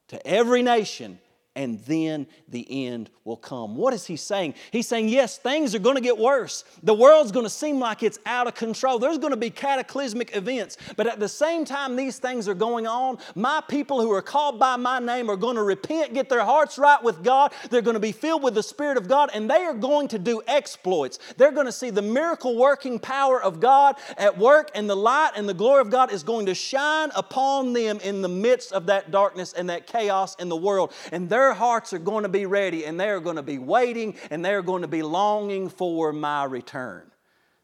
to every nation and then the end will come. What is he saying? He's saying, yes, things are going to get worse. The world's going to seem like it's out of control. There's going to be cataclysmic events. But at the same time these things are going on, my people who are called by my name are going to repent, get their hearts right with God. They're going to be filled with the Spirit of God, and they are going to do exploits. They're going to see the miracle working power of God at work, and the light and the glory of God is going to shine upon them in the midst of that darkness and that chaos in the world. And they're their hearts are going to be ready and they're going to be waiting and they're going to be longing for my return.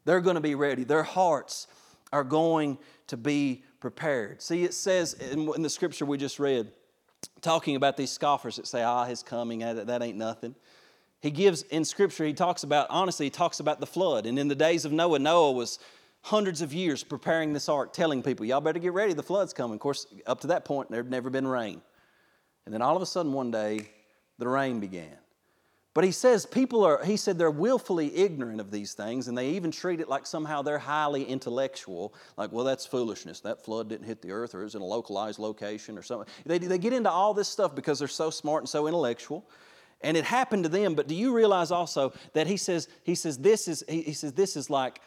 They're going to be ready. Their hearts are going to be prepared. See, it says in, the scripture we just read, talking about these scoffers that say, ah, his coming, that, ain't nothing. He gives in scripture, he talks about, honestly, he talks about the flood. And in the days of Noah, Noah was hundreds of years preparing this ark, telling people, y'all better get ready, the flood's coming. Of course, up to that point, there had never been rain. And then all of a sudden, one day, the rain began. But he says people are, he said they're willfully ignorant of these things, and they even treat it like somehow they're highly intellectual. Like, well, that's foolishness. That flood didn't hit the earth or is in a localized location or something. They, they get into all this stuff because they're so smart and so intellectual. And it happened to them, but do you realize also that he says, he says, this is, he, he says, this is like,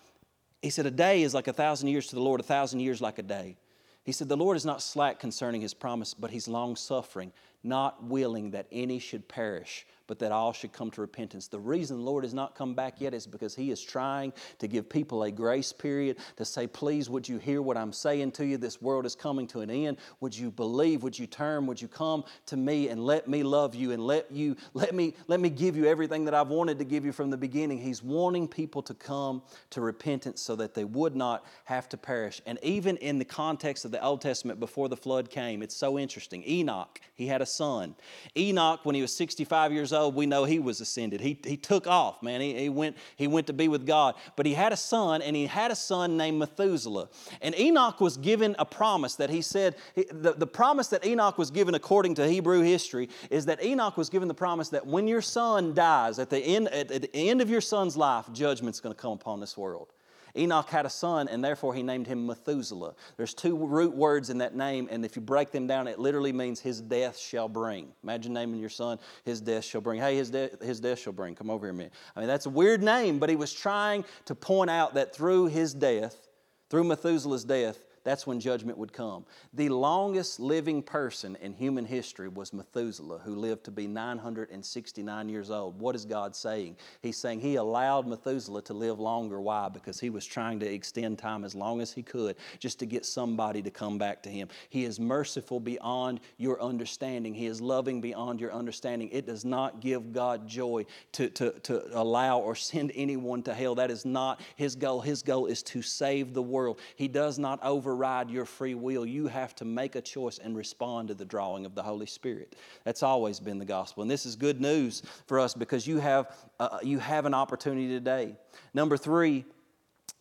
he said, a day is like a thousand years to the Lord, a thousand years like a day. He said, The Lord is not slack concerning his promise, but he's long suffering, not willing that any should perish, but that all should come to repentance. The reason the Lord has not come back yet is because He is trying to give people a grace period to say, Please, would you hear what I'm saying to you? This world is coming to an end. Would you believe? Would you turn? Would you come to me and let me love you and let you let me let me give you everything that I've wanted to give you from the beginning? He's wanting people to come to repentance so that they would not have to perish. And even in the context of the Old Testament before the flood came, it's so interesting. Enoch, he had a son. Enoch, when he was 65 years old, we know he was ascended. He, he took off, man. He, he, went, he went to be with God. But he had a son, and he had a son named Methuselah. And Enoch was given a promise that he said, the, the promise that Enoch was given according to Hebrew history is that Enoch was given the promise that when your son dies, at the end, at, at the end of your son's life, judgment's going to come upon this world. Enoch had a son, and therefore he named him Methuselah. There's two root words in that name, and if you break them down, it literally means his death shall bring. Imagine naming your son, his death shall bring. Hey, his, de- his death shall bring. Come over here a minute. I mean, that's a weird name, but he was trying to point out that through his death, through Methuselah's death, that's when judgment would come. The longest living person in human history was Methuselah, who lived to be 969 years old. What is God saying? He's saying He allowed Methuselah to live longer. Why? Because He was trying to extend time as long as He could just to get somebody to come back to Him. He is merciful beyond your understanding, He is loving beyond your understanding. It does not give God joy to, to, to allow or send anyone to hell. That is not His goal. His goal is to save the world. He does not over override your free will. You have to make a choice and respond to the drawing of the Holy Spirit. That's always been the gospel. And this is good news for us because you have, uh, you have an opportunity today. Number three,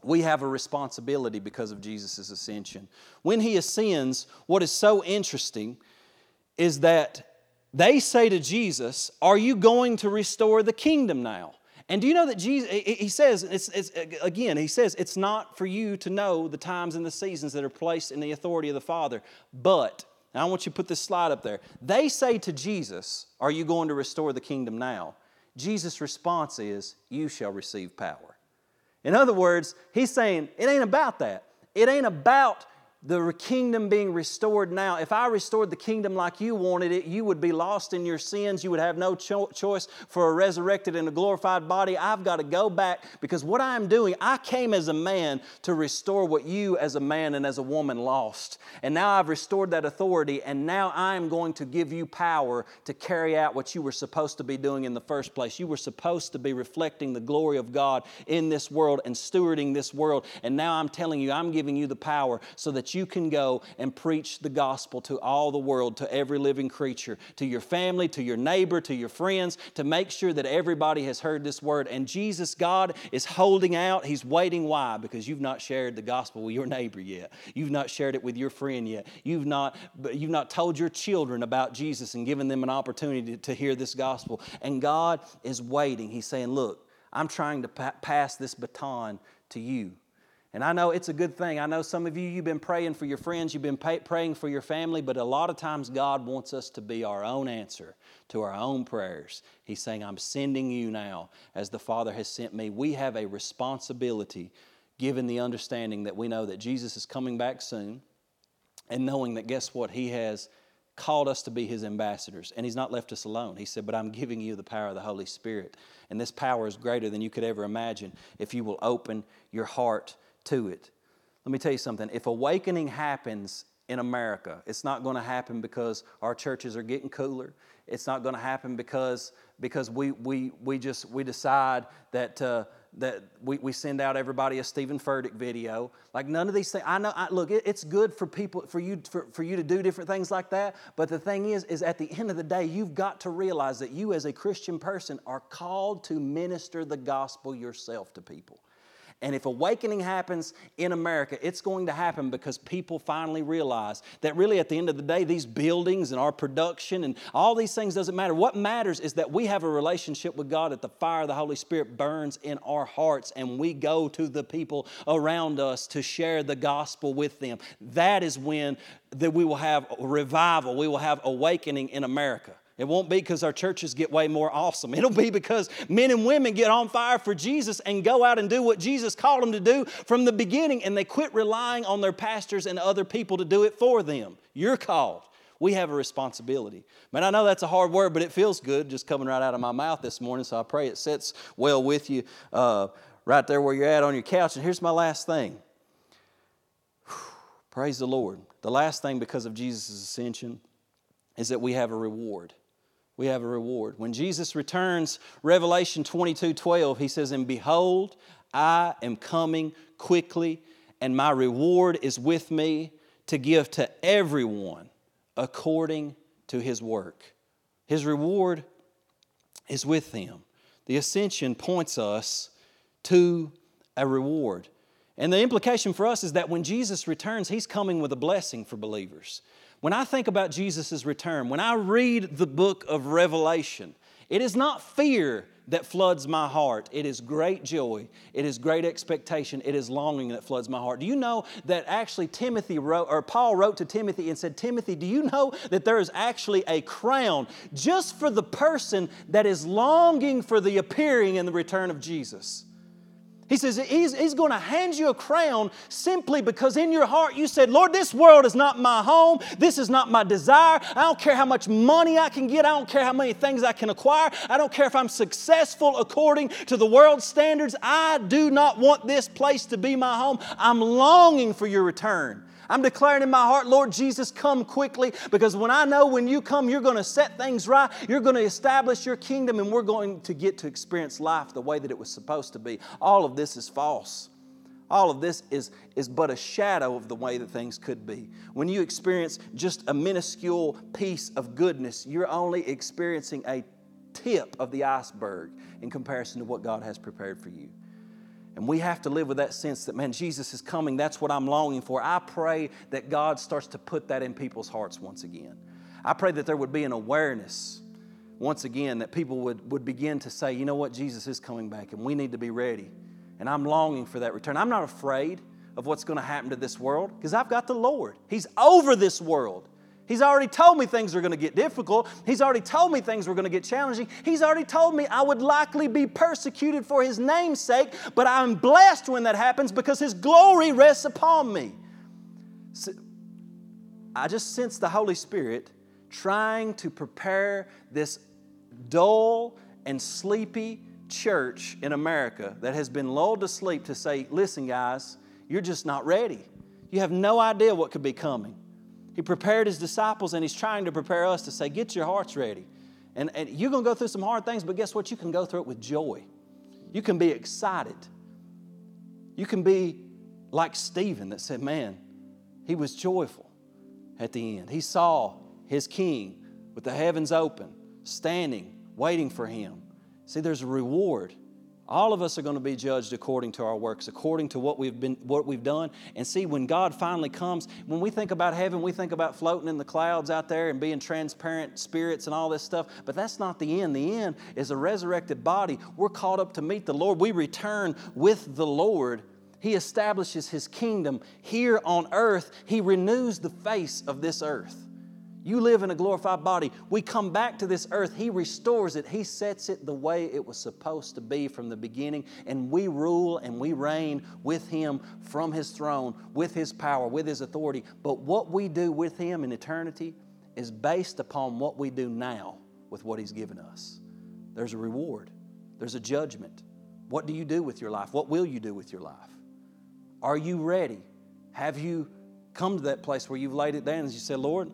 we have a responsibility because of Jesus' ascension. When he ascends, what is so interesting is that they say to Jesus, Are you going to restore the kingdom now? And do you know that Jesus, he says, it's, it's, again, he says, it's not for you to know the times and the seasons that are placed in the authority of the Father, but, I want you to put this slide up there. They say to Jesus, Are you going to restore the kingdom now? Jesus' response is, You shall receive power. In other words, he's saying, It ain't about that. It ain't about the kingdom being restored now. If I restored the kingdom like you wanted it, you would be lost in your sins. You would have no cho- choice for a resurrected and a glorified body. I've got to go back because what I'm doing, I came as a man to restore what you as a man and as a woman lost. And now I've restored that authority, and now I'm going to give you power to carry out what you were supposed to be doing in the first place. You were supposed to be reflecting the glory of God in this world and stewarding this world. And now I'm telling you, I'm giving you the power so that you can go and preach the gospel to all the world, to every living creature, to your family, to your neighbor, to your friends, to make sure that everybody has heard this word. And Jesus, God, is holding out. He's waiting. Why? Because you've not shared the gospel with your neighbor yet. You've not shared it with your friend yet. You've not, you've not told your children about Jesus and given them an opportunity to hear this gospel. And God is waiting. He's saying, Look, I'm trying to pa- pass this baton to you. And I know it's a good thing. I know some of you, you've been praying for your friends, you've been pay, praying for your family, but a lot of times God wants us to be our own answer to our own prayers. He's saying, I'm sending you now as the Father has sent me. We have a responsibility, given the understanding that we know that Jesus is coming back soon, and knowing that, guess what? He has called us to be his ambassadors and he's not left us alone he said but i'm giving you the power of the holy spirit and this power is greater than you could ever imagine if you will open your heart to it. Let me tell you something. If awakening happens in America, it's not going to happen because our churches are getting cooler. It's not going to happen because, because we, we, we just we decide that, uh, that we, we send out everybody a Steven Furtick video. Like none of these things. I know. I, look, it, it's good for people for you for, for you to do different things like that. But the thing is, is at the end of the day, you've got to realize that you as a Christian person are called to minister the gospel yourself to people. And if awakening happens in America, it's going to happen because people finally realize that really at the end of the day, these buildings and our production and all these things doesn't matter. What matters is that we have a relationship with God, that the fire of the Holy Spirit burns in our hearts, and we go to the people around us to share the gospel with them. That is when that we will have revival, we will have awakening in America. It won't be because our churches get way more awesome. It'll be because men and women get on fire for Jesus and go out and do what Jesus called them to do from the beginning and they quit relying on their pastors and other people to do it for them. You're called. We have a responsibility. Man, I know that's a hard word, but it feels good just coming right out of my mouth this morning, so I pray it sits well with you uh, right there where you're at on your couch. And here's my last thing. Praise the Lord. The last thing because of Jesus' ascension is that we have a reward we have a reward. When Jesus returns, Revelation 22 12, he says, And behold, I am coming quickly, and my reward is with me to give to everyone according to his work. His reward is with him. The ascension points us to a reward. And the implication for us is that when Jesus returns, he's coming with a blessing for believers. When I think about Jesus' return, when I read the book of Revelation, it is not fear that floods my heart. It is great joy. It is great expectation. It is longing that floods my heart. Do you know that actually Timothy wrote, or Paul wrote to Timothy and said, Timothy, do you know that there is actually a crown just for the person that is longing for the appearing and the return of Jesus? He says he's, he's going to hand you a crown simply because in your heart you said, Lord, this world is not my home. This is not my desire. I don't care how much money I can get. I don't care how many things I can acquire. I don't care if I'm successful according to the world's standards. I do not want this place to be my home. I'm longing for your return. I'm declaring in my heart, Lord Jesus, come quickly because when I know when you come, you're going to set things right, you're going to establish your kingdom, and we're going to get to experience life the way that it was supposed to be. All of this is false. All of this is, is but a shadow of the way that things could be. When you experience just a minuscule piece of goodness, you're only experiencing a tip of the iceberg in comparison to what God has prepared for you. And we have to live with that sense that, man, Jesus is coming. That's what I'm longing for. I pray that God starts to put that in people's hearts once again. I pray that there would be an awareness once again that people would, would begin to say, you know what, Jesus is coming back and we need to be ready. And I'm longing for that return. I'm not afraid of what's going to happen to this world because I've got the Lord. He's over this world. He's already told me things are going to get difficult. He's already told me things were going to get challenging. He's already told me I would likely be persecuted for His name's sake, but I'm blessed when that happens because His glory rests upon me. So I just sense the Holy Spirit trying to prepare this dull and sleepy church in America that has been lulled to sleep to say, listen, guys, you're just not ready. You have no idea what could be coming. He prepared his disciples and he's trying to prepare us to say, get your hearts ready. And, and you're going to go through some hard things, but guess what? You can go through it with joy. You can be excited. You can be like Stephen that said, man, he was joyful at the end. He saw his king with the heavens open, standing, waiting for him. See, there's a reward all of us are going to be judged according to our works, according to what we've been what we've done. And see, when God finally comes, when we think about heaven, we think about floating in the clouds out there and being transparent spirits and all this stuff. But that's not the end. The end is a resurrected body. We're called up to meet the Lord. We return with the Lord. He establishes his kingdom here on earth. He renews the face of this earth. You live in a glorified body. We come back to this earth. He restores it. He sets it the way it was supposed to be from the beginning. And we rule and we reign with Him from His throne, with His power, with His authority. But what we do with Him in eternity is based upon what we do now with what He's given us. There's a reward, there's a judgment. What do you do with your life? What will you do with your life? Are you ready? Have you come to that place where you've laid it down and you said, Lord,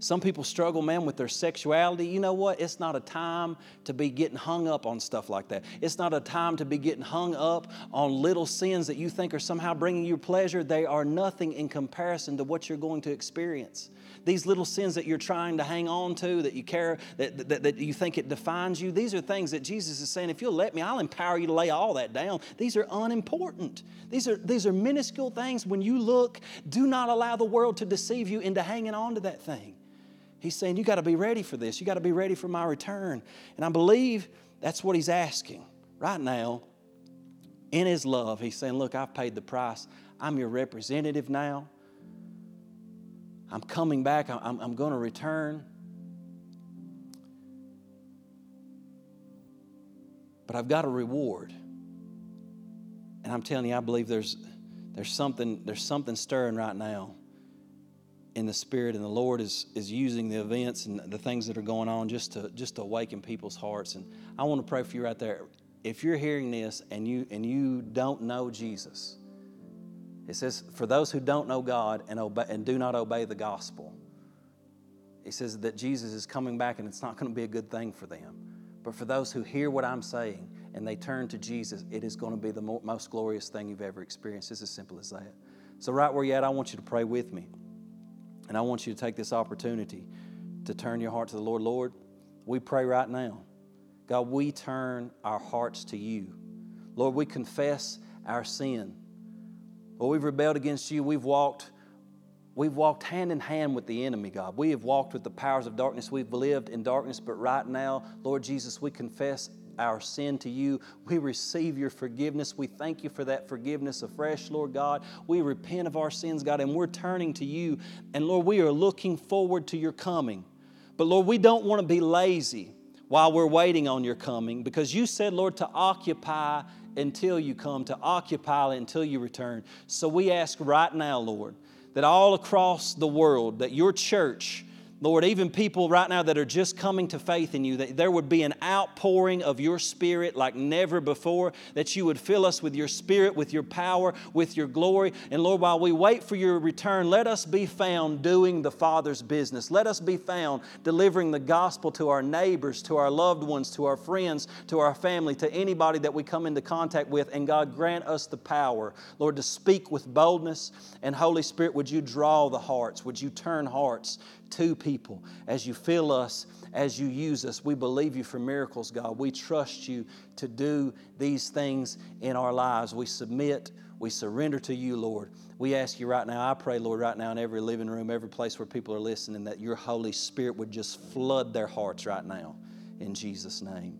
Some people struggle, man, with their sexuality. You know what? It's not a time to be getting hung up on stuff like that. It's not a time to be getting hung up on little sins that you think are somehow bringing you pleasure. They are nothing in comparison to what you're going to experience. These little sins that you're trying to hang on to, that you care, that, that, that you think it defines you, these are things that Jesus is saying, if you'll let me, I'll empower you to lay all that down. These are unimportant. These are, these are minuscule things. When you look, do not allow the world to deceive you into hanging on to that thing. He's saying, You got to be ready for this. You got to be ready for my return. And I believe that's what he's asking right now. In his love, he's saying, Look, I've paid the price. I'm your representative now. I'm coming back. I'm, I'm going to return. But I've got a reward. And I'm telling you, I believe there's, there's, something, there's something stirring right now in the spirit and the lord is, is using the events and the things that are going on just to just to awaken people's hearts. And i want to pray for you right there. If you're hearing this and you and you don't know jesus it says for those who don't know god and obey and do not obey the gospel it says that jesus is coming back and it's not going to be a good thing for them. But for those who hear what i'm saying and they turn to jesus it is going to be the most glorious thing you've ever experienced. It's as simple as that. So right where you're at i want you to pray with me and I want you to take this opportunity to turn your heart to the Lord. Lord, we pray right now. God, we turn our hearts to you. Lord, we confess our sin. Lord, we've rebelled against you. We've walked, we've walked hand in hand with the enemy, God. We have walked with the powers of darkness. We've lived in darkness, but right now, Lord Jesus, we confess our sin to you. We receive your forgiveness. We thank you for that forgiveness afresh, Lord God. We repent of our sins, God, and we're turning to you. And Lord, we are looking forward to your coming. But Lord, we don't want to be lazy while we're waiting on your coming because you said, Lord, to occupy until you come, to occupy until you return. So we ask right now, Lord, that all across the world, that your church, Lord, even people right now that are just coming to faith in you, that there would be an outpouring of your spirit like never before, that you would fill us with your spirit, with your power, with your glory. And Lord, while we wait for your return, let us be found doing the Father's business. Let us be found delivering the gospel to our neighbors, to our loved ones, to our friends, to our family, to anybody that we come into contact with. And God, grant us the power, Lord, to speak with boldness. And Holy Spirit, would you draw the hearts? Would you turn hearts to people as you fill us, as you use us. We believe you for miracles, God. We trust you to do these things in our lives. We submit, we surrender to you, Lord. We ask you right now, I pray, Lord, right now in every living room, every place where people are listening, that your Holy Spirit would just flood their hearts right now in Jesus' name.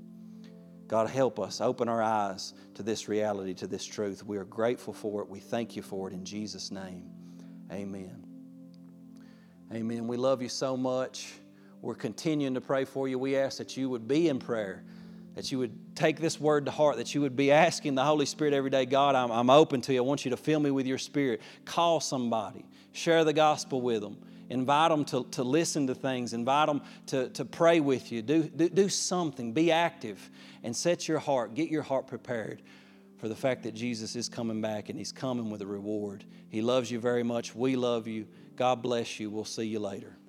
God, help us. Open our eyes to this reality, to this truth. We are grateful for it. We thank you for it in Jesus' name. Amen. Amen. We love you so much. We're continuing to pray for you. We ask that you would be in prayer, that you would take this word to heart, that you would be asking the Holy Spirit every day God, I'm, I'm open to you. I want you to fill me with your spirit. Call somebody, share the gospel with them. Invite them to, to listen to things. Invite them to, to pray with you. Do, do, do something. Be active and set your heart, get your heart prepared for the fact that Jesus is coming back and He's coming with a reward. He loves you very much. We love you. God bless you. We'll see you later.